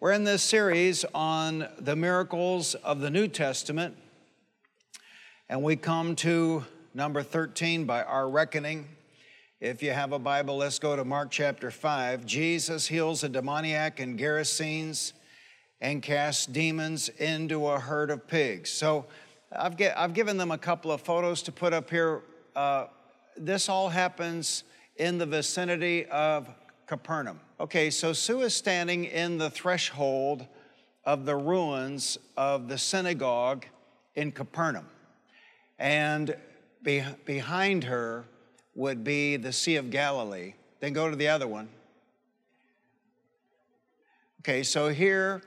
We're in this series on the miracles of the New Testament, and we come to number 13 by our reckoning. If you have a Bible, let's go to Mark chapter 5. Jesus heals a demoniac in Gerasenes and casts demons into a herd of pigs. So I've, get, I've given them a couple of photos to put up here. Uh, this all happens in the vicinity of Capernaum. Okay, so Sue is standing in the threshold of the ruins of the synagogue in Capernaum. And be, behind her would be the Sea of Galilee. Then go to the other one. Okay, so here,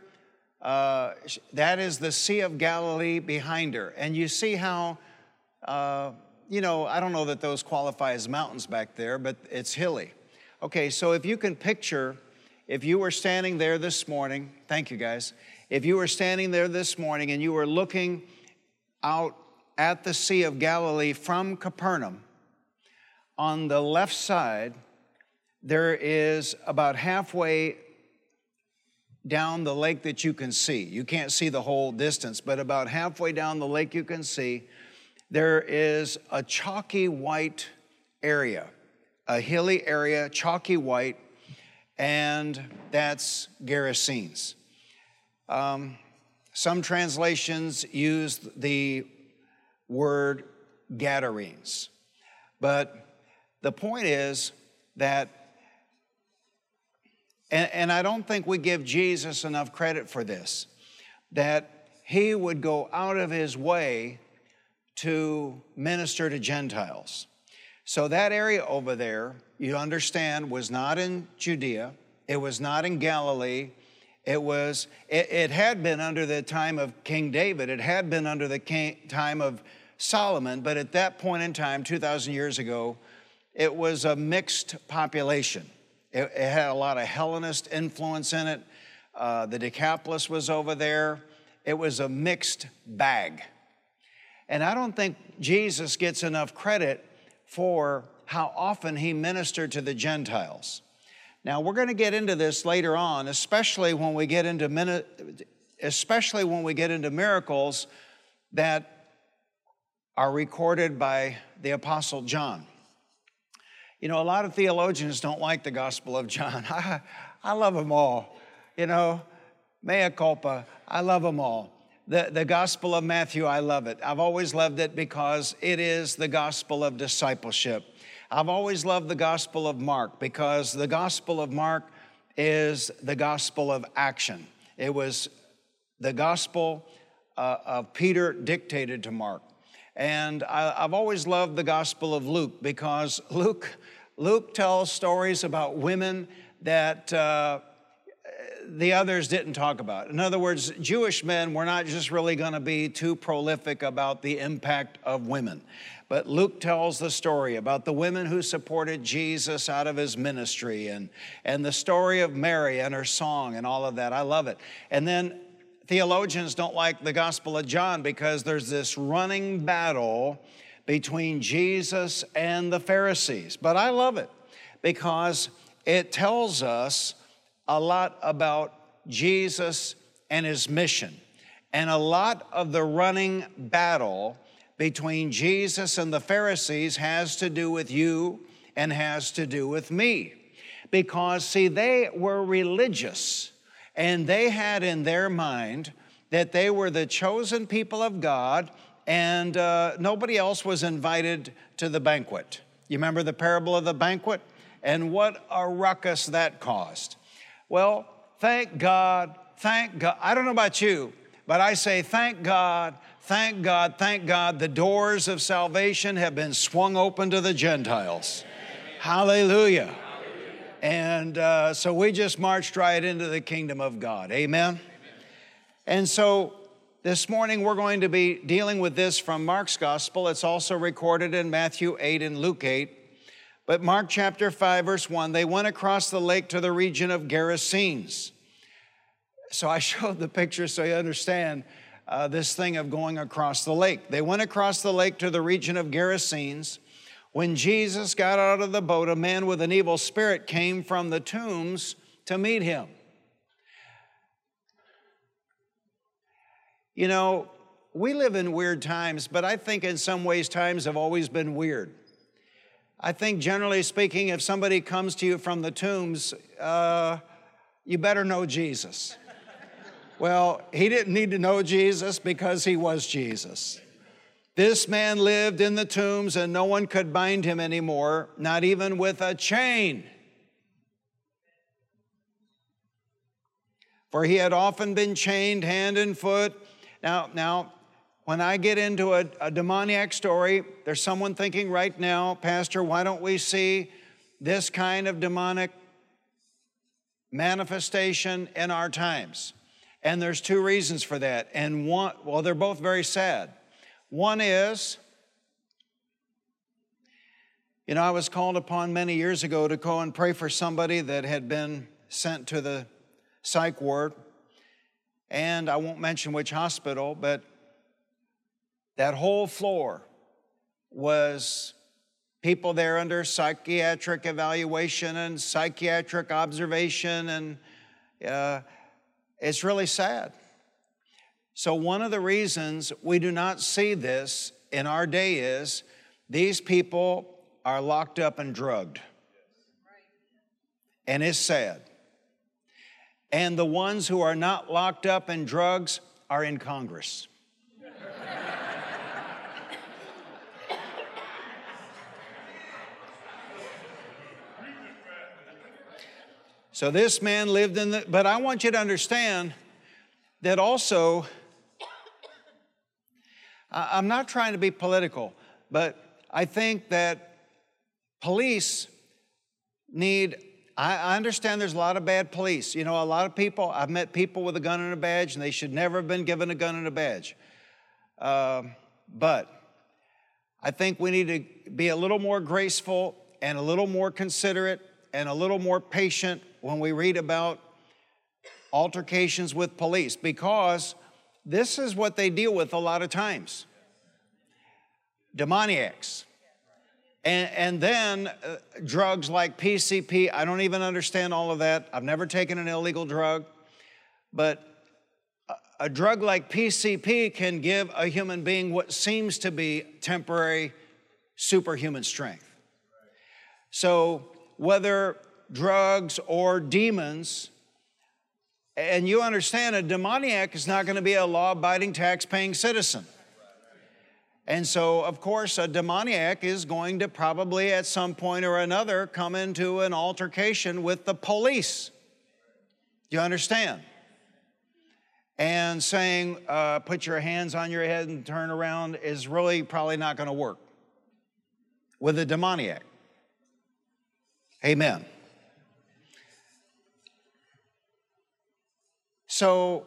uh, that is the Sea of Galilee behind her. And you see how, uh, you know, I don't know that those qualify as mountains back there, but it's hilly. Okay, so if you can picture, if you were standing there this morning, thank you guys. If you were standing there this morning and you were looking out at the Sea of Galilee from Capernaum, on the left side, there is about halfway down the lake that you can see. You can't see the whole distance, but about halfway down the lake you can see, there is a chalky white area a hilly area, chalky white, and that's Gerasenes. Um, some translations use the word Gadarenes. But the point is that, and, and, I don't think we give Jesus enough credit for this, that he would go out of his way to minister to Gentiles. So that area over there, you understand, was not in Judea, it was not in Galilee. It was, it, it had been under the time of King David, it had been under the king, time of Solomon, but at that point in time, 2,000 years ago, it was a mixed population. It, it had a lot of Hellenist influence in it. Uh, the Decapolis was over there. It was a mixed bag. And I don't think Jesus gets enough credit for how often he ministered to the Gentiles. Now we're going to get into this later on, especially when we get into especially when we get into miracles that are recorded by the apostle John. You know, a lot of theologians don't like the Gospel of John. I, I love them all. You know, mea culpa, I love them all. The, the Gospel of Matthew, I love it. I've always loved it because it is the gospel of discipleship. I've always loved the Gospel of Mark because the Gospel of Mark is the gospel of action. It was the gospel uh, of Peter dictated to Mark. And I, have always loved the Gospel of Luke because Luke, Luke tells stories about women that uh, the others didn't talk about. In other words, Jewish men were not just really going to be too prolific about the impact of women. But Luke tells the story about the women who supported Jesus out of his ministry and, and the story of Mary and her song and all of that. I love it. And then theologians don't like the Gospel of John because there's this running battle between Jesus and the Pharisees. But I love it because it tells us a lot about Jesus and his mission. And a lot of the running battle between Jesus and the Pharisees has to do with you and has to do with me. Because, see, they were religious and they had in their mind that they were the chosen people of God and uh, nobody else was invited to the banquet. You remember the parable of the banquet? And what a ruckus that caused. Well, thank God, thank God. I don't know about you, but I say thank God, thank God, thank God, the doors of salvation have been swung open to the Gentiles. Hallelujah. Hallelujah. And uh, so we just marched right into the kingdom of God. Amen. Amen. And so this morning we're going to be dealing with this from Mark's gospel. It's also recorded in Matthew 8 and Luke 8. But Mark chapter 5, verse 1, they went across the lake to the region of Gerasenes. So I showed the picture so you understand uh, this thing of going across the lake. They went across the lake to the region of Gerasenes. When Jesus got out of the boat, a man with an evil spirit came from the tombs to meet him. You know, we live in weird times, but I think in some ways times have always been weird. I think generally speaking, if somebody comes to you from the tombs, uh, you better know Jesus. well, he didn't need to know Jesus because he was Jesus. This man lived in the tombs and no one could bind him anymore, not even with a chain. For he had often been chained hand and foot now, now, when I get into a, a demoniac story, there's someone thinking right now, Pastor, why don't we see this kind of demonic manifestation in our times? And there's two reasons for that. And one, well, they're both very sad. One is, you know, I was called upon many years ago to go and pray for somebody that had been sent to the psych ward and I won't mention which hospital, but that whole floor was people there under psychiatric evaluation and psychiatric observation, and uh, it's really sad. So, one of the reasons we do not see this in our day is these people are locked up and drugged. And it's sad and the ones who are not locked up in drugs are in Congress. So this man lived in the, but I want you to understand that also, I'm not trying to be political, but I think that police need I, understand there's a lot of bad police. You know, a lot of people, I've met people with a gun and a badge, and they should never have been given a gun and a badge. Uh, but I think we need to be a little more graceful and a little more considerate and a little more patient when we read about altercations with police because this is what they deal with a lot of times demoniacs. And, and then uh, drugs like PCP, I don't even understand all of that. I've never taken an illegal drug. But a, a drug like PCP can give a human being what seems to be temporary superhuman strength. So, whether drugs or demons, and you understand a demoniac is not going to be a law abiding, tax paying citizen. And so, of course, a demoniac is going to probably at some point or another come into an altercation with the police. You understand? And saying, uh, put your hands on your head and turn around is really probably not going to work with a demoniac. Amen. So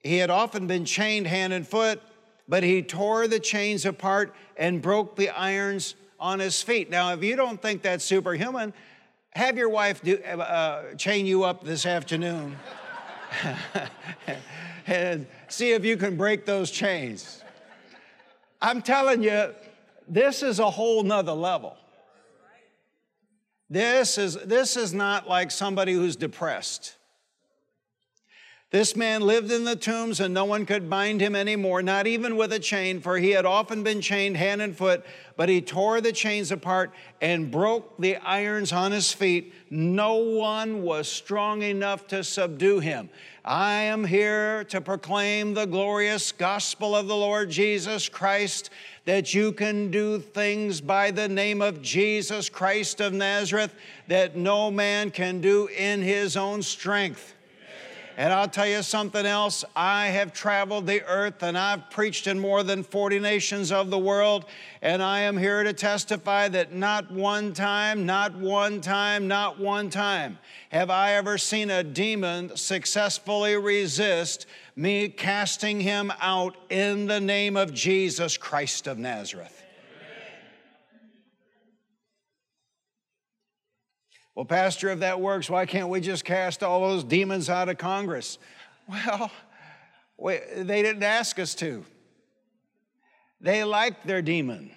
he had often been chained hand and foot but he tore the chains apart and broke the irons on his feet. Now, if you don't think that's superhuman, have your wife do, uh, chain you up this afternoon and see if you can break those chains. I'm telling you, this is a whole nother level. This is, this is not like somebody who's depressed. This man lived in the tombs, and no one could bind him anymore, not even with a chain, for he had often been chained hand and foot. But he tore the chains apart and broke the irons on his feet. No one was strong enough to subdue him. I am here to proclaim the glorious gospel of the Lord Jesus Christ that you can do things by the name of Jesus Christ of Nazareth that no man can do in his own strength. And I'll tell you something else. I have traveled the earth and I've preached in more than 40 nations of the world. And I am here to testify that not one time, not one time, not one time have I ever seen a demon successfully resist me casting him out in the name of Jesus Christ of Nazareth. Well, Pastor, if that works, why can't we just cast all those demons out of Congress? Well, we, they didn't ask us to. They like their demon,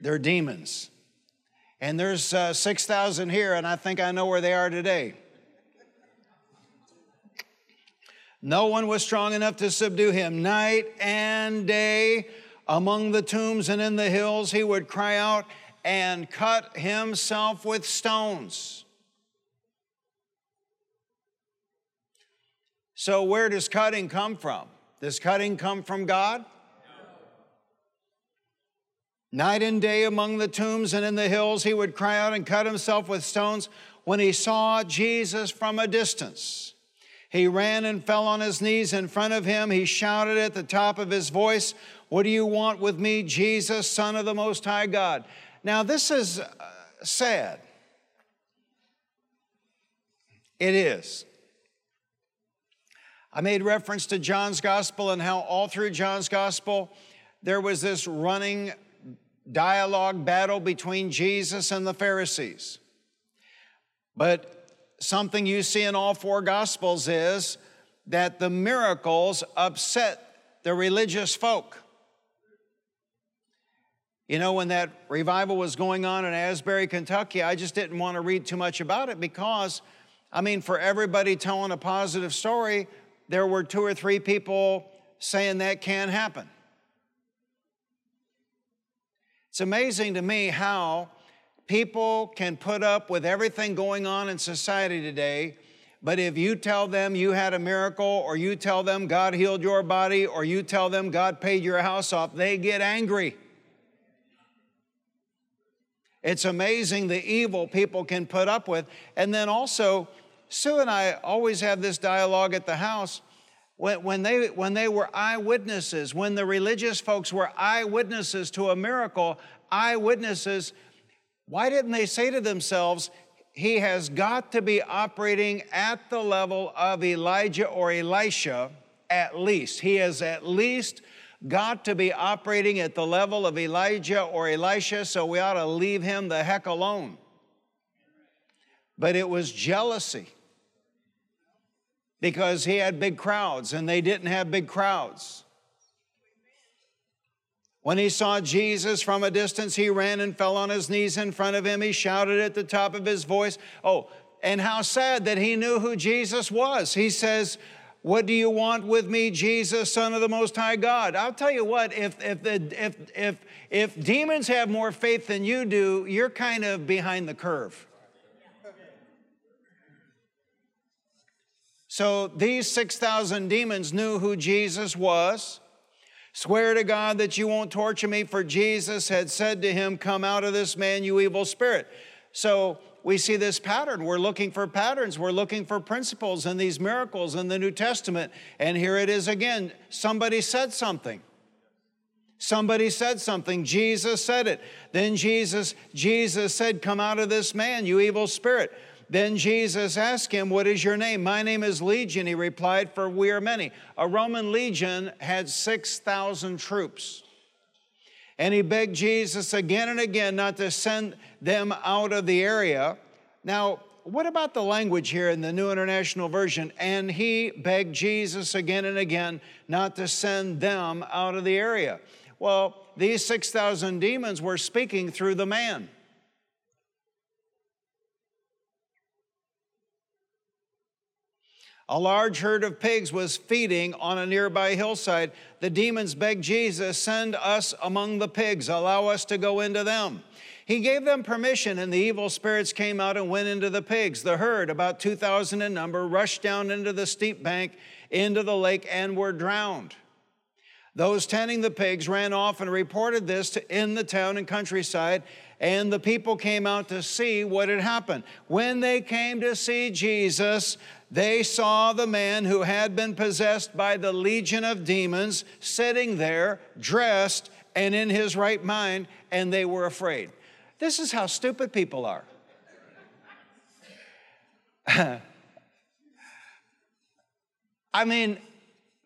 their demons. And there's uh, 6,000 here, and I think I know where they are today. No one was strong enough to subdue him. Night and day, among the tombs and in the hills, he would cry out and cut himself with stones. So, where does cutting come from? Does cutting come from God? Night and day among the tombs and in the hills, he would cry out and cut himself with stones when he saw Jesus from a distance. He ran and fell on his knees in front of him. He shouted at the top of his voice, What do you want with me, Jesus, Son of the Most High God? Now, this is uh, sad. It is. I made reference to John's gospel and how all through John's gospel there was this running dialogue battle between Jesus and the Pharisees. But something you see in all four gospels is that the miracles upset the religious folk. You know, when that revival was going on in Asbury, Kentucky, I just didn't want to read too much about it because, I mean, for everybody telling a positive story, there were two or three people saying that can happen. It's amazing to me how people can put up with everything going on in society today, but if you tell them you had a miracle, or you tell them God healed your body, or you tell them God paid your house off, they get angry. It's amazing the evil people can put up with. And then also, Sue and I always have this dialogue at the house. When, when, they, when they were eyewitnesses, when the religious folks were eyewitnesses to a miracle, eyewitnesses, why didn't they say to themselves, he has got to be operating at the level of Elijah or Elisha, at least. He is at least got to be operating at the level of Elijah or Elisha, so we ought to leave him the heck alone. But it was jealousy because he had big crowds and they didn't have big crowds. When he saw Jesus from a distance, he ran and fell on his knees in front of him. He shouted at the top of his voice. Oh, and how sad that he knew who Jesus was. He says, what do you want with me, Jesus, Son of the Most High God? I'll tell you what, if, if, if, if, if demons have more faith than you do, you're kind of behind the curve. So these 6,000 demons knew who Jesus was. Swear to God that you won't torture me, for Jesus had said to him, Come out of this man, you evil spirit. So we see this pattern. We're looking for patterns. We're looking for principles in these miracles in the New Testament. And here it is again. Somebody said something. Somebody said something. Jesus said it. Then Jesus, Jesus said, Come out of this man, you evil spirit. Then Jesus asked him, What is your name? My name is Legion, he replied, for we are many. A Roman legion had 6,000 troops. And he begged Jesus again and again not to send them out of the area. Now, what about the language here in the New International Version? And he begged Jesus again and again not to send them out of the area. Well, these 6,000 demons were speaking through the man. A large herd of pigs was feeding on a nearby hillside. The demons begged Jesus, Send us among the pigs, allow us to go into them. He gave them permission, and the evil spirits came out and went into the pigs. The herd, about 2,000 in number, rushed down into the steep bank into the lake and were drowned. Those tending the pigs ran off and reported this to, in the town and countryside, and the people came out to see what had happened. When they came to see Jesus, they saw the man who had been possessed by the legion of demons sitting there, dressed and in his right mind, and they were afraid. This is how stupid people are. I mean,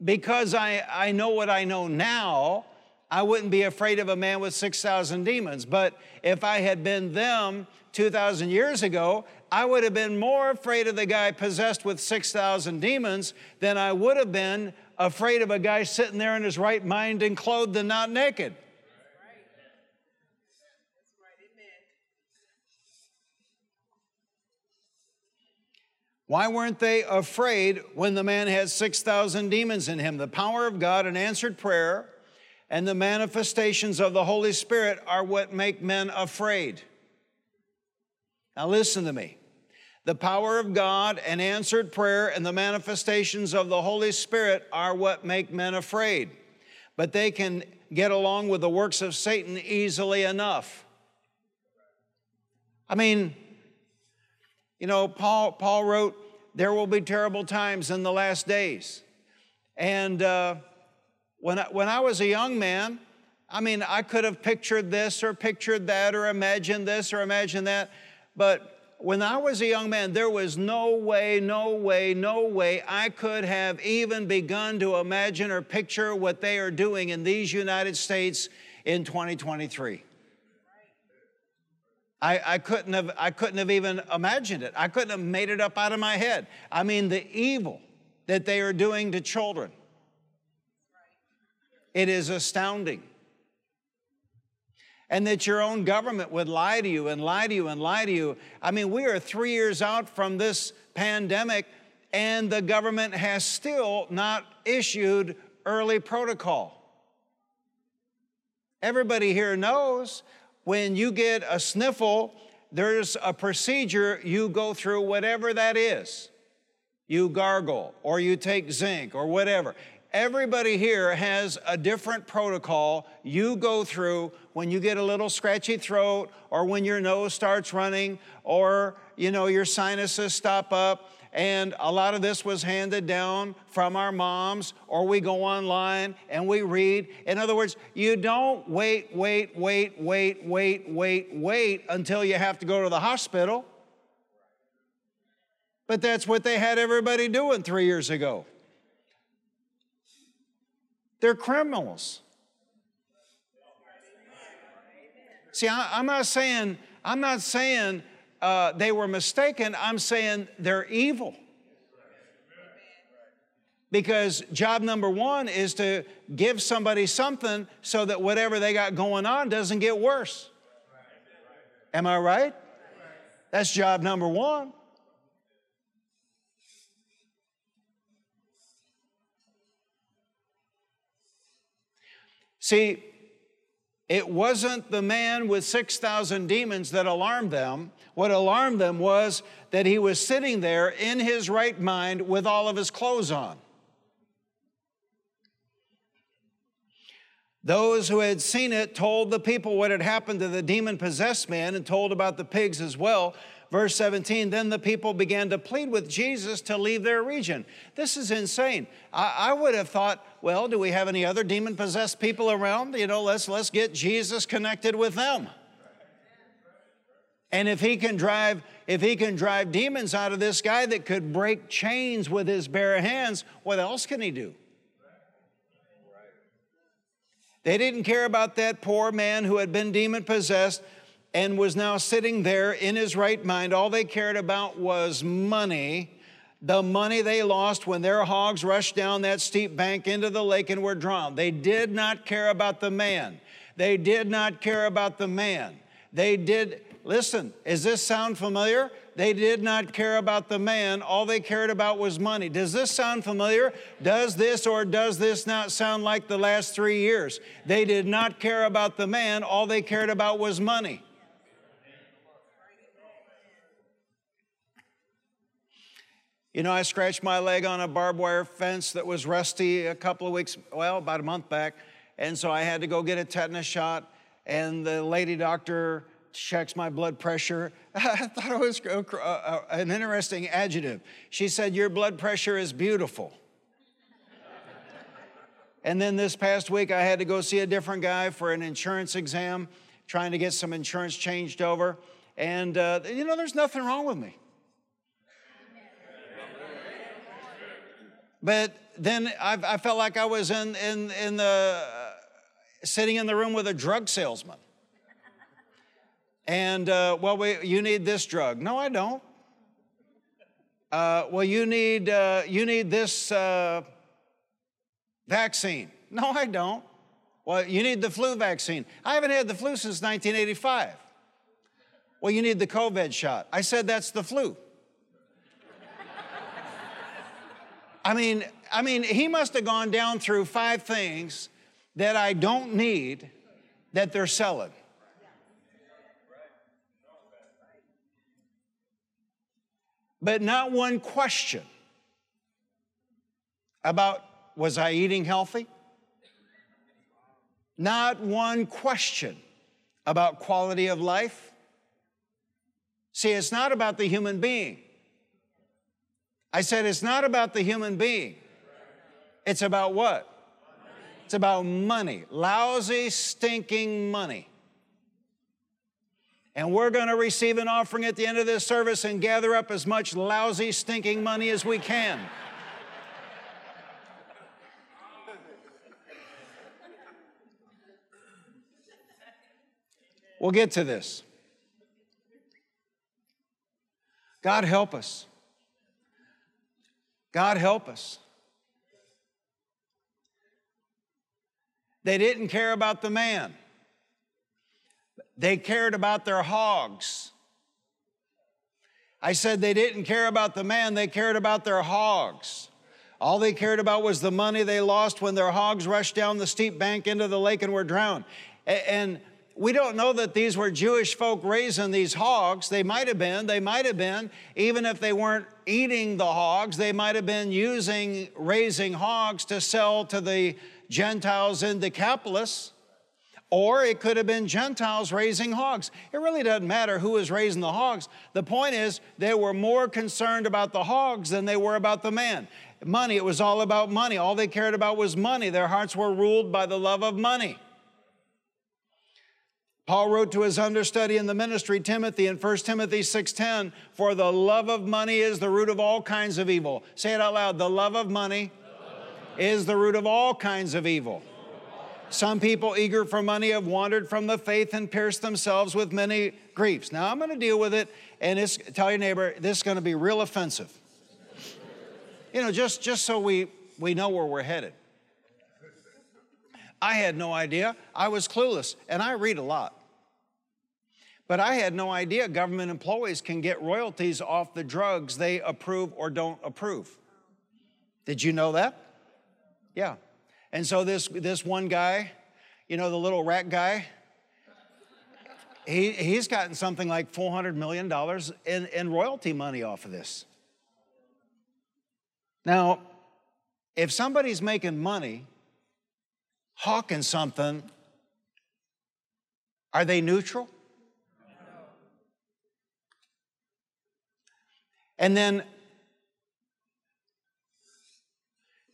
because I, I know what I know now, I wouldn't be afraid of a man with 6,000 demons. But if I had been them 2,000 years ago, I would have been more afraid of the guy possessed with 6,000 demons than I would have been afraid of a guy sitting there in his right mind and clothed and not naked. Why weren't they afraid when the man had 6,000 demons in him? The power of God and answered prayer and the manifestations of the Holy Spirit are what make men afraid. Now, listen to me. The power of God and answered prayer and the manifestations of the Holy Spirit are what make men afraid. But they can get along with the works of Satan easily enough. I mean, you know, Paul, Paul wrote, There will be terrible times in the last days. And uh, when, I, when I was a young man, I mean, I could have pictured this or pictured that or imagined this or imagined that. But when I was a young man, there was no way, no way, no way I could have even begun to imagine or picture what they are doing in these United States in 2023. I, I, couldn't have, I couldn't have even imagined it. I couldn't have made it up out of my head. I mean, the evil that they are doing to children. It is astounding and that your own government would lie to you and lie to you and lie to you. I mean, we are three years out from this pandemic, and the government has still not issued early protocol. Everybody here knows when you get a sniffle, there's a procedure you go through, whatever that is. You gargle, or you take zinc, or whatever. Everybody here has a different protocol you go through when you get a little scratchy throat or when your nose starts running or you know your sinuses stop up and a lot of this was handed down from our moms or we go online and we read. In other words you don't wait wait wait wait wait wait wait until you have to go to the hospital. But that's what they had everybody doing 3 years ago. They're criminals. See, I, am not saying, I'm not saying uh, they were mistaken. I'm saying they're evil. Because job number one is to give somebody something so that whatever they got going on doesn't get worse. Am I right? That's job number one. See, it wasn't the man with 6,000 demons that alarmed them. What alarmed them was that he was sitting there in his right mind with all of his clothes on. Those who had seen it told the people what had happened to the demon possessed man and told about the pigs as well. Verse 17, then the people began to plead with Jesus to leave their region. This is insane. I, I would have thought, well, do we have any other demon possessed people around? You know, let's, let's get Jesus connected with them. And if he can drive, if he can drive demons out of this guy that could break chains with his bare hands, what else can he do? They didn't care about that poor man who had been demon possessed and was now sitting there in his right mind. All they cared about was money. The money they lost when their hogs rushed down that steep bank into the lake and were drowned. They did not care about the man. They did not care about the man. They did, listen, does this sound familiar? They did not care about the man. All they cared about was money. Does this sound familiar? Does this or does this not sound like the last three years? They did not care about the man. All they cared about was money. You know, I scratched my leg on a barbed wire fence that was rusty a couple of weeks, well, about a month back. And so I had to go get a tetanus shot. And the lady doctor checks my blood pressure. I thought it was an interesting adjective. She said, Your blood pressure is beautiful. and then this past week, I had to go see a different guy for an insurance exam, trying to get some insurance changed over. And, uh, you know, there's nothing wrong with me. But then I, I felt like I was in, in, in the, uh, sitting in the room with a drug salesman. And, uh, well, we, you need this drug. No, I don't. Uh, well, you need, uh, you need this uh, vaccine. No, I don't. Well, you need the flu vaccine. I haven't had the flu since 1985. Well, you need the COVID shot. I said that's the flu. I mean, I mean, he must have gone down through five things that I don't need that they're selling. But not one question about was I eating healthy? Not one question about quality of life. See, it's not about the human being. I said it's not about the human being. It's about what? It's about money. Lousy, stinking money. And we're going to receive an offering at the end of this service and gather up as much lousy, stinking money as we can. We'll get to this. God help us. God help us. They didn't care about the man. They cared about their hogs. I said they didn't care about the man, they cared about their hogs. All they cared about was the money they lost when their hogs rushed down the steep bank into the lake and were drowned. And we don't know that these were Jewish folk raising these hogs. They might have been, they might have been, even if they weren't eating the hogs, they might have been using raising hogs to sell to the Gentiles in Decapolis. Or it could have been Gentiles raising hogs. It really doesn't matter who was raising the hogs. The point is, they were more concerned about the hogs than they were about the man. Money, it was all about money. All they cared about was money. Their hearts were ruled by the love of money. Paul wrote to his understudy in the ministry, Timothy, in 1 Timothy 6:10, "For the love of money is the root of all kinds of evil." Say it out loud. The love of money, love of money. is the root of all kinds of evil. Some people eager for money have wandered from the faith and pierced themselves with many griefs. Now I'm going to deal with it, and it's, tell your neighbor this is going to be real offensive. You know, just just so we we know where we're headed. I had no idea. I was clueless, and I read a lot. But I had no idea government employees can get royalties off the drugs they approve or don't approve. Did you know that? Yeah. And so this, this one guy, you know, the little rat guy, he, he's gotten something like $400 million in, in royalty money off of this. Now, if somebody's making money hawking something, are they neutral? And then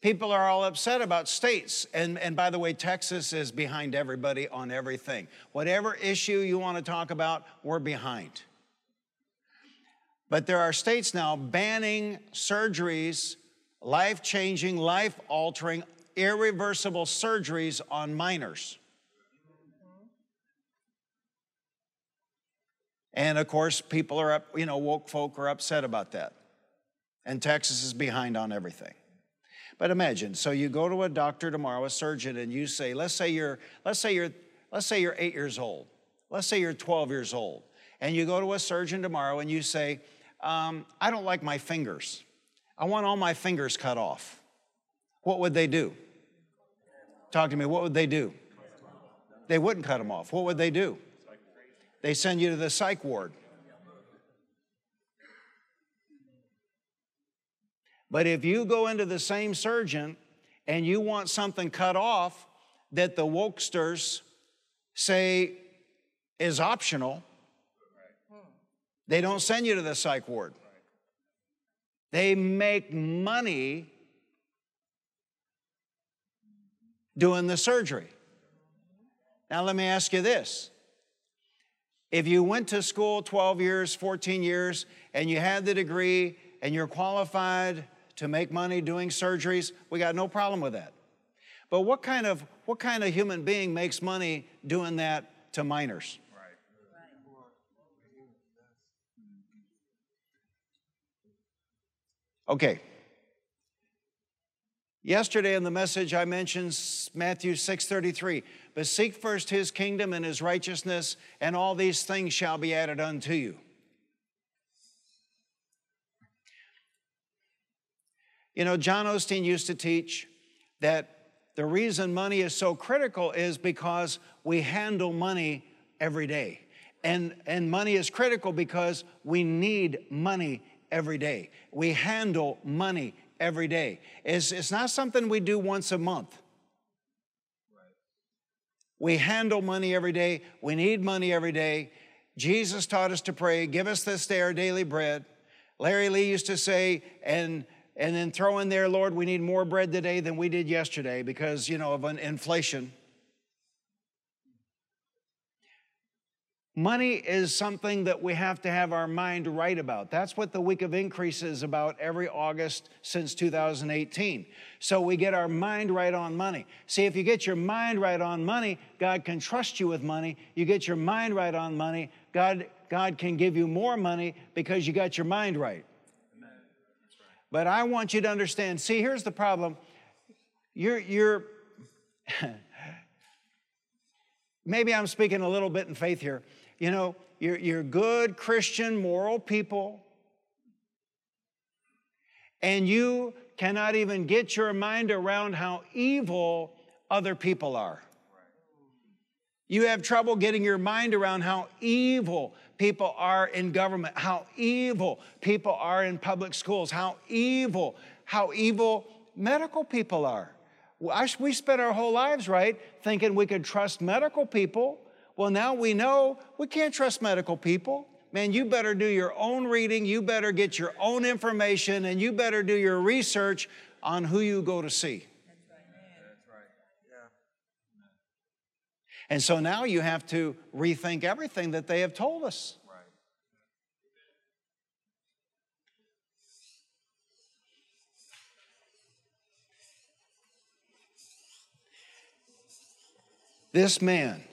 People are all upset about states. And, and by the way, Texas is behind everybody on everything. Whatever issue you want to talk about, we're behind. But there are states now banning surgeries, life changing, life altering, irreversible surgeries on minors. And of course, people are up, you know, woke folk are upset about that. And Texas is behind on everything. But imagine, so you go to a doctor tomorrow, a surgeon, and you say, let's say you're, let's say you're, let's say you're eight years old. Let's say you're 12 years old. And you go to a surgeon tomorrow and you say, um, I don't like my fingers. I want all my fingers cut off. What would they do? Talk to me. What would they do? They wouldn't cut them off. What would they do? They send you to the psych ward. But if you go into the same surgeon and you want something cut off that the wokesters say is optional, they don't send you to the psych ward. They make money doing the surgery. Now, let me ask you this. If you went to school 12 years, 14 years, and you had the degree and you're qualified to make money doing surgeries, we got no problem with that. But what kind of, what kind of human being makes money doing that to minors? Right. Okay. Yesterday in the message I mentioned Matthew 6:33, but seek first his kingdom and his righteousness and all these things shall be added unto you. You know, John Osteen used to teach that the reason money is so critical is because we handle money every day. And, and money is critical because we need money every day. We handle money every day. It's, it's not something we do once a month. We handle money every day. We need money every day. Jesus taught us to pray, give us this day our daily bread. Larry Lea used to say, and and then throw in there, Lord, we need more bread today than we did yesterday because, you know, of an inflation. Money is something that we have to have our mind right about. That's what the week of increase is about every August since 2018. So we get our mind right on money. See, if you get your mind right on money, God can trust you with money. You get your mind right on money, God, God can give you more money because you got your mind right. But I want you to understand see, here's the problem. You're, you're maybe I'm speaking a little bit in faith here. You know, you're, you're good, Christian, moral people, and you cannot even get your mind around how evil other people are. You have trouble getting your mind around how evil people are in government, how evil people are in public schools, how evil, how evil medical people are. We spent our whole lives, right, thinking we could trust medical people. Well, now we know we can't trust medical people. Man, you better do your own reading, you better get your own information, and you better do your research on who you go to see. And so now you have to rethink everything that they have told us. This man,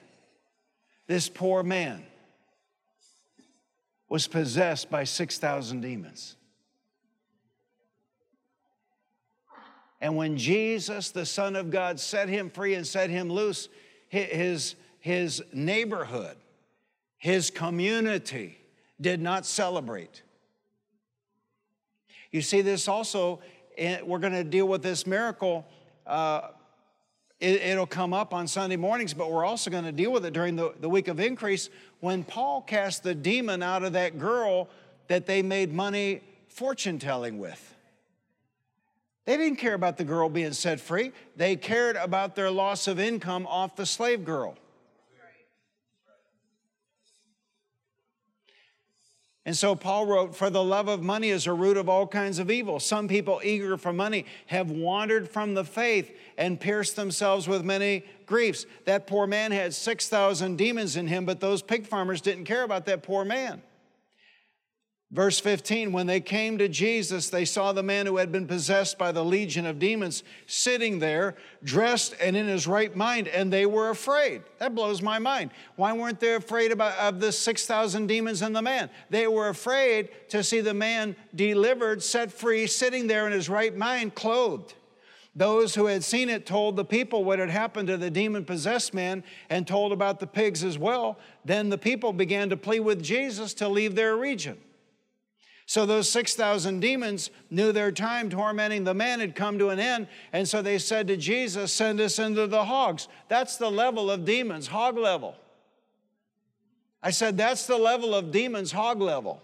this poor man, was possessed by 6,000 demons. And when Jesus, the Son of God, set him free and set him loose, his, his neighborhood, his community did not celebrate. You see, this also, eh, we're going to deal with this miracle. Uh, it, will come up on Sunday mornings, but we're also going to deal with it during the, the week of increase when Paul cast the demon out of that girl that they made money fortune telling with. They didn't care about the girl being set free, they cared about their loss of income off the slave girl. And so Paul wrote, For the love of money is a root of all kinds of evil. Some people eager for money have wandered from the faith and pierced themselves with many griefs. That poor man had 6,000 demons in him, but those pig farmers didn't care about that poor man. Verse 15, when they came to Jesus, they saw the man who had been possessed by the legion of demons sitting there, dressed and in his right mind, and they were afraid. That blows my mind. Why weren't they afraid about, of the 6,000 demons in the man? They were afraid to see the man delivered, set free, sitting there in his right mind, clothed. Those who had seen it told the people what had happened to the demon possessed man and told about the pigs as well. Then the people began to plead with Jesus to leave their region. So those 6,000 demons knew their time tormenting the man had come to an end. And so they said to Jesus, Send us into the hogs. That's the level of demons, hog level. I said, That's the level of demons, hog level.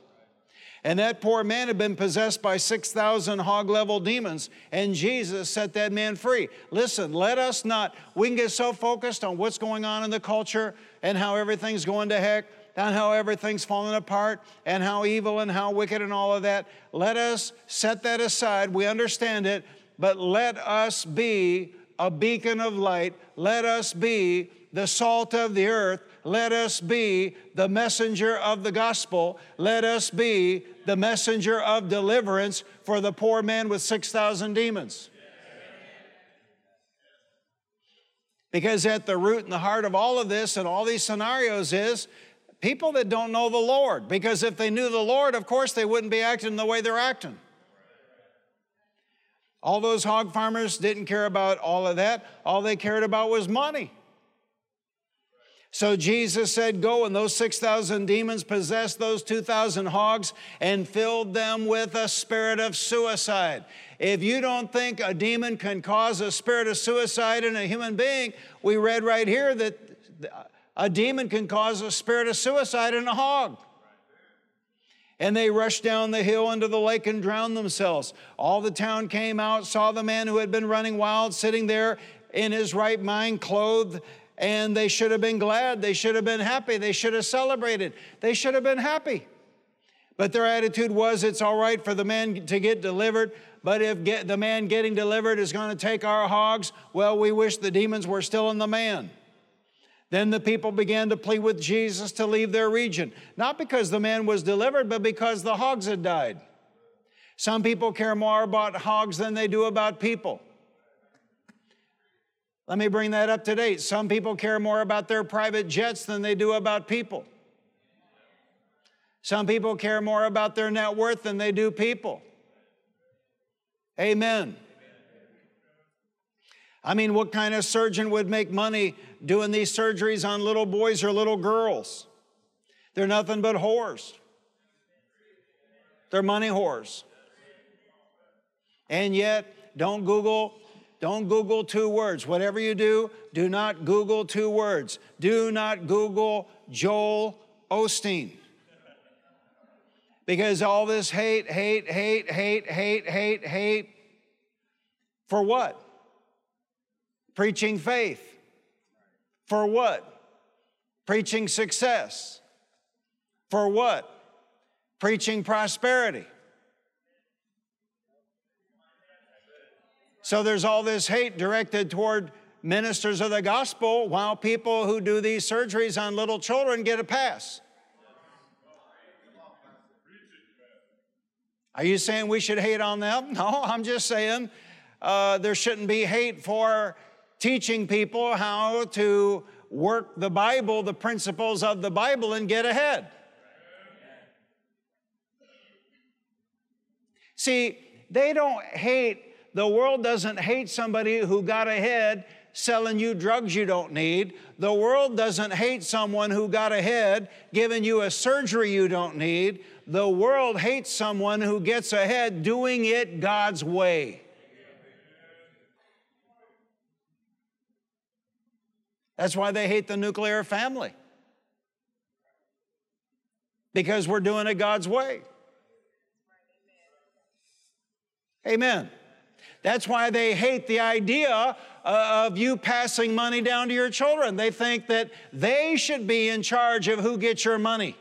And that poor man had been possessed by 6,000 hog level demons, and Jesus set that man free. Listen, let us not, we can get so focused on what's going on in the culture and how everything's going to heck and how everything's falling apart and how evil and how wicked and all of that. Let us set that aside. We understand it, but let us be a beacon of light. Let us be the salt of the earth. Let us be the messenger of the gospel. Let us be the messenger of deliverance for the poor man with 6,000 demons. Because at the root and the heart of all of this and all these scenarios is people that don't know the Lord. Because if they knew the Lord, of course, they wouldn't be acting the way they're acting. All those hog farmers didn't care about all of that. All they cared about was money. So Jesus said, Go, and those 6,000 demons possessed those 2,000 hogs and filled them with a spirit of suicide. If you don't think a demon can cause a spirit of suicide in a human being, we read right here that a demon can cause a spirit of suicide in a hog. And they rushed down the hill into the lake and drowned themselves. All the town came out, saw the man who had been running wild sitting there in his right mind, clothed and they should have been glad. They should have been happy. They should have celebrated. They should have been happy. But their attitude was it's all right for the man to get delivered, but if get, the man getting delivered is going to take our hogs, well, we wish the demons were still in the man. Then the people began to plead with Jesus to leave their region, not because the man was delivered, but because the hogs had died. Some people care more about hogs than they do about people. Let me bring that up to date. Some people care more about their private jets than they do about people. Some people care more about their net worth than they do people. Amen. I mean, what kind of surgeon would make money doing these surgeries on little boys or little girls? They're nothing but whores. They're money whores. And yet, don't Google don't Google two words. Whatever you do, do not Google two words. Do not Google Joel Osteen. Because all this hate, hate, hate, hate, hate, hate, hate, for what? Preaching faith. For what? Preaching success. For what? Preaching prosperity. So there's all this hate directed toward ministers of the gospel while people who do these surgeries on little children get a pass. Are you saying we should hate on them? No, I'm just saying uh, there shouldn't be hate for teaching people how to work the Bible, the principles of the Bible, and get ahead. See, they don't hate the world doesn't hate somebody who got ahead selling you drugs you don't need. The world doesn't hate someone who got ahead giving you a surgery you don't need. The world hates someone who gets ahead doing it God's way. That's why they hate the nuclear family. Because we're doing it God's way. Amen. That's why they hate the idea uh, of you passing money down to your children. They think that they should be in charge of who gets your money.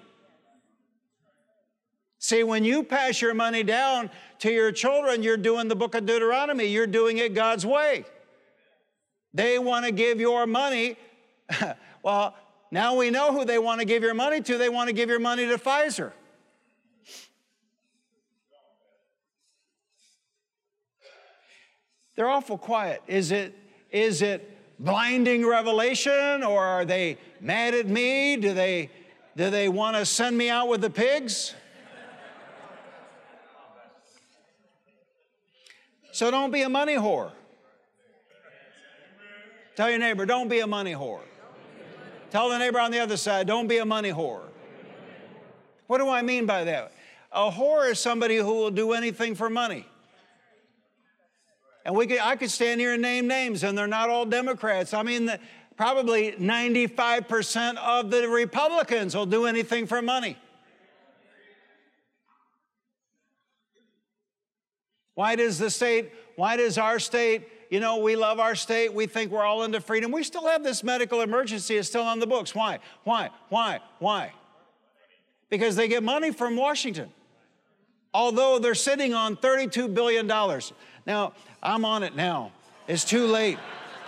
See, when you pass your money down to your children, you're doing the book of Deuteronomy, you're doing it God's way. They want to give your money. well, now we know who they want to give your money to. They want to give your money to Pfizer. They're awful quiet. Is it, is it blinding revelation or are they mad at me? Do they, do they want to send me out with the pigs? So don't be a money whore. Tell your neighbor, don't be a money whore. Tell the neighbor on the other side, don't be a money whore. What do I mean by that? A whore is somebody who will do anything for money. And we could, I could stand here and name names, and they're not all Democrats. I mean, the, probably 95% of the Republicans will do anything for money. Why does the state, why does our state, you know, we love our state, we think we're all into freedom. We still have this medical emergency, it's still on the books. Why? Why? Why? Why? Because they get money from Washington. Although they're sitting on $32 billion. Now, I'm on it now. It's too late.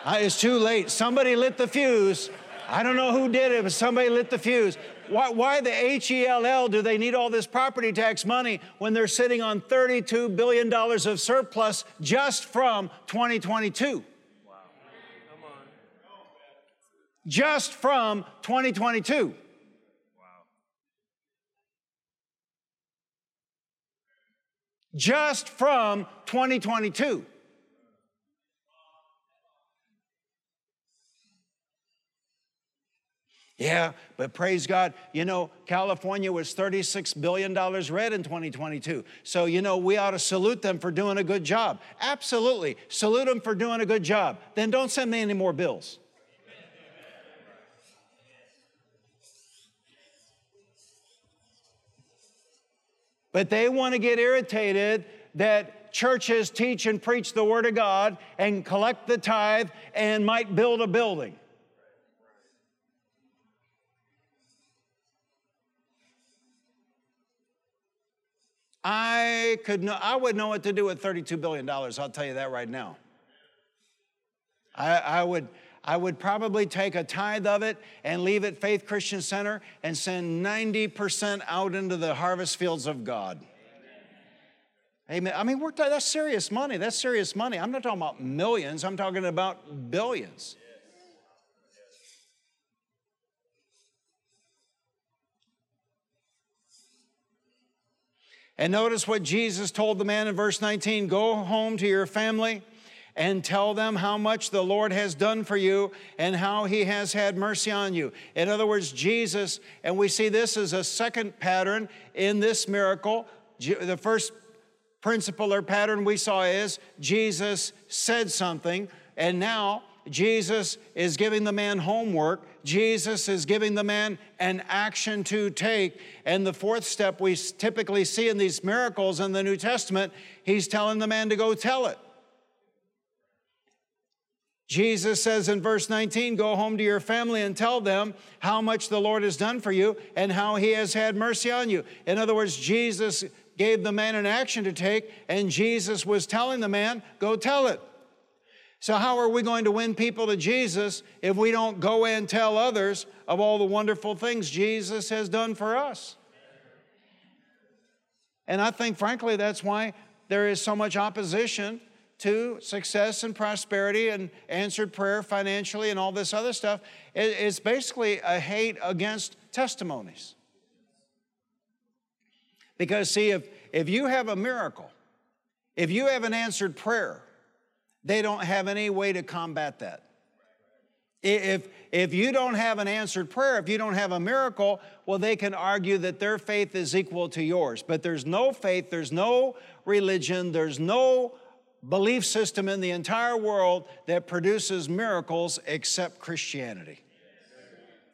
It's too late. Somebody lit the fuse. I don't know who did it, but somebody lit the fuse. Why, why the H E L L do they need all this property tax money when they're sitting on $32 billion of surplus just from 2022? Wow. Just from 2022. Just from 2022. Yeah, but praise God, you know, California was $36 billion red in 2022. So, you know, we ought to salute them for doing a good job. Absolutely. Salute them for doing a good job. Then don't send me any more bills. But they want to get irritated that churches teach and preach the Word of God and collect the tithe and might build a building. I could know, I would know what to do with $32 billion, I'll tell you that right now. I, I, would, I would probably take a tithe of it and leave it Faith Christian Center and send 90% out into the harvest fields of God. Amen. I mean, we're, that's serious money. That's serious money. I'm not talking about millions, I'm talking about billions. And notice what Jesus told the man in verse 19 Go home to your family and tell them how much the Lord has done for you and how he has had mercy on you. In other words, Jesus, and we see this as a second pattern in this miracle. The first principle or pattern we saw is Jesus said something, and now Jesus is giving the man homework. Jesus is giving the man an action to take. And the fourth step we typically see in these miracles in the New Testament, he's telling the man to go tell it. Jesus says in verse 19, Go home to your family and tell them how much the Lord has done for you and how he has had mercy on you. In other words, Jesus gave the man an action to take, and Jesus was telling the man, Go tell it. So, how are we going to win people to Jesus if we don't go and tell others of all the wonderful things Jesus has done for us? And I think, frankly, that's why there is so much opposition to success and prosperity and answered prayer financially and all this other stuff. It's basically a hate against testimonies. Because, see, if, if you have a miracle, if you have an answered prayer, they don't have any way to combat that. If, if you don't have an answered prayer, if you don't have a miracle, well, they can argue that their faith is equal to yours. But there's no faith, there's no religion, there's no belief system in the entire world that produces miracles except Christianity.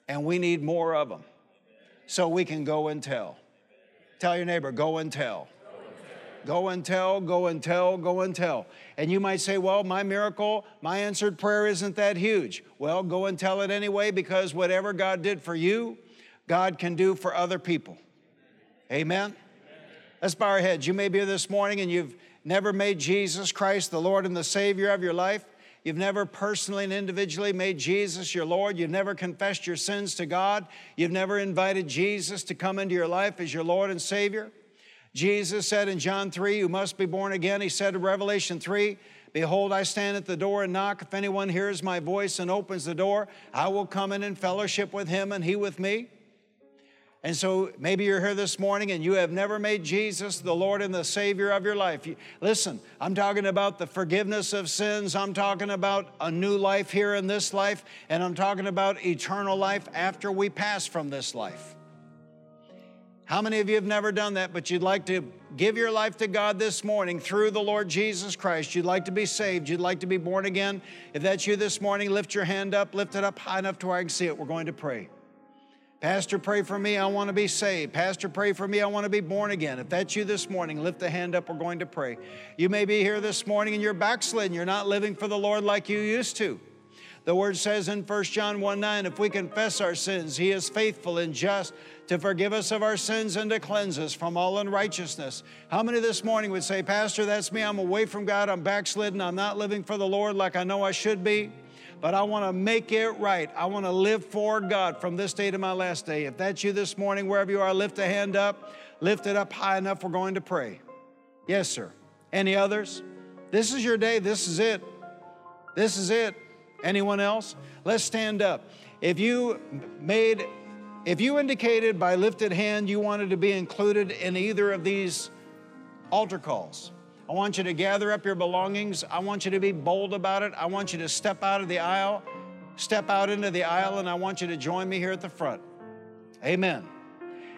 And we need more of them so we can go and tell. Tell your neighbor, go and tell. Go and tell, go and tell, go and tell. And you might say, well, my miracle, my answered prayer isn't that huge. Well, go and tell it anyway because whatever God did for you, God can do for other people. Amen? Amen. Let's bow our heads. You may be here this morning and you've never made Jesus Christ the Lord and the Savior of your life. You've never personally and individually made Jesus your Lord. You've never confessed your sins to God. You've never invited Jesus to come into your life as your Lord and Savior. Jesus said in John 3, You must be born again. He said in Revelation 3, Behold, I stand at the door and knock. If anyone hears my voice and opens the door, I will come in and fellowship with him and he with me. And so maybe you're here this morning and you have never made Jesus the Lord and the Savior of your life. listen, I'm talking about the forgiveness of sins. I'm talking about a new life here in this life. And I'm talking about eternal life after we pass from this life. How many of you have never done that, but you'd like to give your life to God this morning through the Lord Jesus Christ? You'd like to be saved. You'd like to be born again. If that's you this morning, lift your hand up, lift it up high enough to where I can see it. We're going to pray. Pastor, pray for me. I want to be saved. Pastor, pray for me. I want to be born again. If that's you this morning, lift the hand up. We're going to pray. You may be here this morning and you're backslidden. You're not living for the Lord like you used to. The word says in 1 John 1 9, if we confess our sins, he is faithful and just to forgive us of our sins and to cleanse us from all unrighteousness. How many this morning would say, Pastor, that's me. I'm away from God. I'm backslidden. I'm not living for the Lord like I know I should be but I want to make it right. I want to live for God from this day to my last day. If that's you this morning, wherever you are, lift a hand up, lift it up high enough. We're going to pray. Yes, sir. Any others? This is your day. This is it. This is it. Anyone else? Let's stand up. If you made, if you indicated by lifted hand you wanted to be included in either of these altar calls, I want you to gather up your belongings. I want you to be bold about it. I want you to step out of the aisle, step out into the aisle, and I want you to join me here at the front. Amen.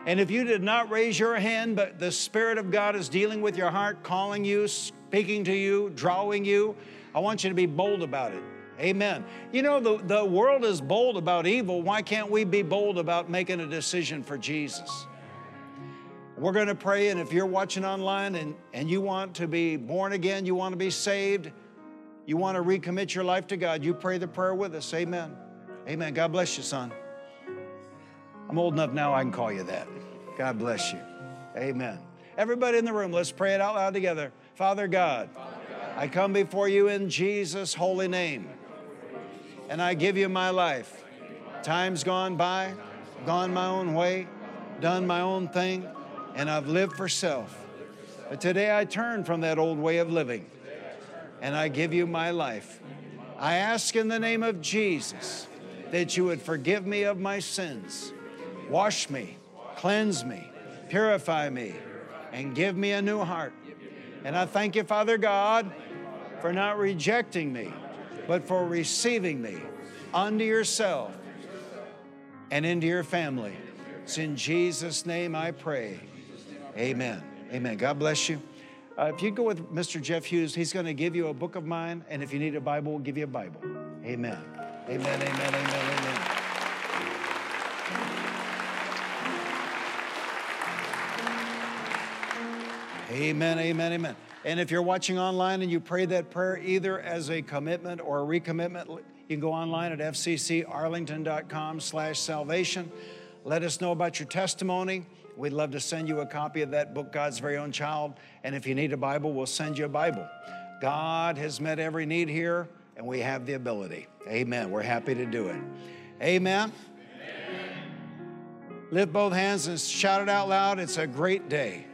And if you did not raise your hand, but the Spirit of God is dealing with your heart, calling you, speaking to you, drawing you, I want you to be bold about it. Amen. You know, the, the world is bold about evil. Why can't we be bold about making a decision for Jesus? We're going to pray, and if you're watching online and, and you want to be born again, you want to be saved, you want to recommit your life to God, you pray the prayer with us. Amen. Amen. God bless you, son. I'm old enough now I can call you that. God bless you. Amen. Everybody in the room, let's pray it out loud together. Father God, I come before you in Jesus' holy name, and I give you my life. Time's gone by, gone my own way, done my own thing and I've lived for self. But today I turn from that old way of living and I give you my life. I ask in the name of Jesus that you would forgive me of my sins, wash me, cleanse me, purify me, and give me a new heart. And I thank you, Father God, for not rejecting me, but for receiving me unto yourself and into your family. It's in Jesus' name I pray. Amen. Amen. God bless you. Uh, if you go with Mr. Jeff Hughes, he's going to give you a book of mine, and if you need a Bible, we'll give you a Bible. Amen. Amen. Amen. Amen. Amen. Amen, amen, amen. And if you're watching online and you pray that prayer either as a commitment or a recommitment, you can go online at fccarlington.com slash salvation. Let us know about your testimony. We'd love to send you a copy of that book, God's Very Own Child. And if you need a Bible, we'll send you a Bible. God has met every need here, and we have the ability. Amen. We're happy to do it. Amen. Amen. Lift both hands and shout it out loud. It's a great day. It's a great day.